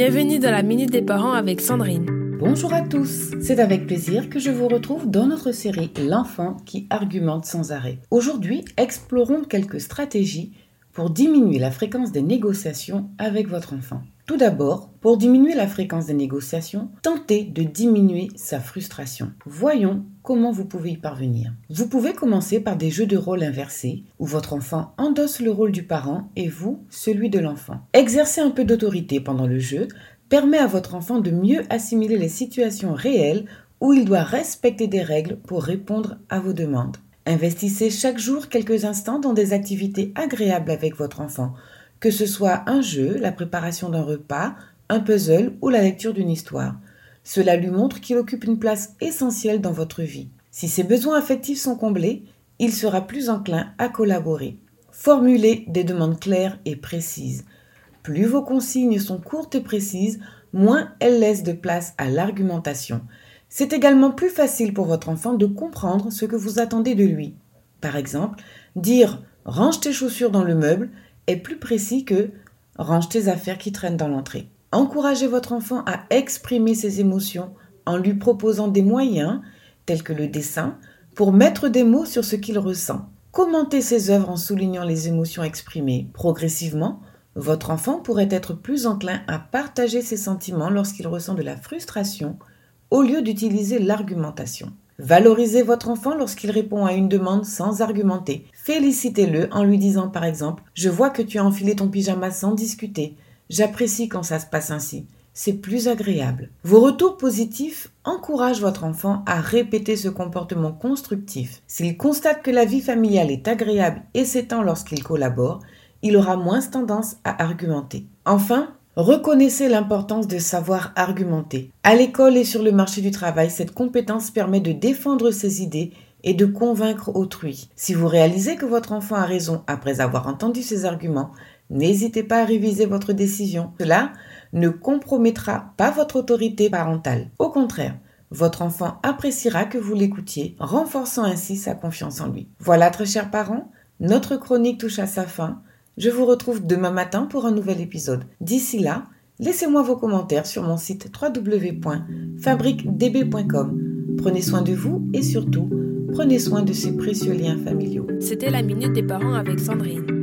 Bienvenue dans la Minute des Parents avec Sandrine. Bonjour à tous, c'est avec plaisir que je vous retrouve dans notre série L'enfant qui argumente sans arrêt. Aujourd'hui, explorons quelques stratégies pour diminuer la fréquence des négociations avec votre enfant. Tout d'abord, pour diminuer la fréquence des négociations, tentez de diminuer sa frustration. Voyons comment vous pouvez y parvenir. Vous pouvez commencer par des jeux de rôle inversés, où votre enfant endosse le rôle du parent et vous celui de l'enfant. Exercer un peu d'autorité pendant le jeu permet à votre enfant de mieux assimiler les situations réelles où il doit respecter des règles pour répondre à vos demandes. Investissez chaque jour quelques instants dans des activités agréables avec votre enfant que ce soit un jeu, la préparation d'un repas, un puzzle ou la lecture d'une histoire. Cela lui montre qu'il occupe une place essentielle dans votre vie. Si ses besoins affectifs sont comblés, il sera plus enclin à collaborer. Formulez des demandes claires et précises. Plus vos consignes sont courtes et précises, moins elles laissent de place à l'argumentation. C'est également plus facile pour votre enfant de comprendre ce que vous attendez de lui. Par exemple, dire range tes chaussures dans le meuble est plus précis que range tes affaires qui traînent dans l'entrée. Encouragez votre enfant à exprimer ses émotions en lui proposant des moyens, tels que le dessin, pour mettre des mots sur ce qu'il ressent. Commentez ses œuvres en soulignant les émotions exprimées. Progressivement, votre enfant pourrait être plus enclin à partager ses sentiments lorsqu'il ressent de la frustration au lieu d'utiliser l'argumentation. Valorisez votre enfant lorsqu'il répond à une demande sans argumenter. Félicitez-le en lui disant par exemple Je vois que tu as enfilé ton pyjama sans discuter. J'apprécie quand ça se passe ainsi. C'est plus agréable. Vos retours positifs encouragent votre enfant à répéter ce comportement constructif. S'il constate que la vie familiale est agréable et s'étend lorsqu'il collabore, il aura moins tendance à argumenter. Enfin, Reconnaissez l'importance de savoir argumenter. À l'école et sur le marché du travail, cette compétence permet de défendre ses idées et de convaincre autrui. Si vous réalisez que votre enfant a raison après avoir entendu ses arguments, n'hésitez pas à réviser votre décision. Cela ne compromettra pas votre autorité parentale. Au contraire, votre enfant appréciera que vous l'écoutiez, renforçant ainsi sa confiance en lui. Voilà, très chers parents, notre chronique touche à sa fin. Je vous retrouve demain matin pour un nouvel épisode. D'ici là, laissez-moi vos commentaires sur mon site www.fabriquedb.com. Prenez soin de vous et surtout, prenez soin de ces précieux liens familiaux. C'était la minute des parents avec Sandrine.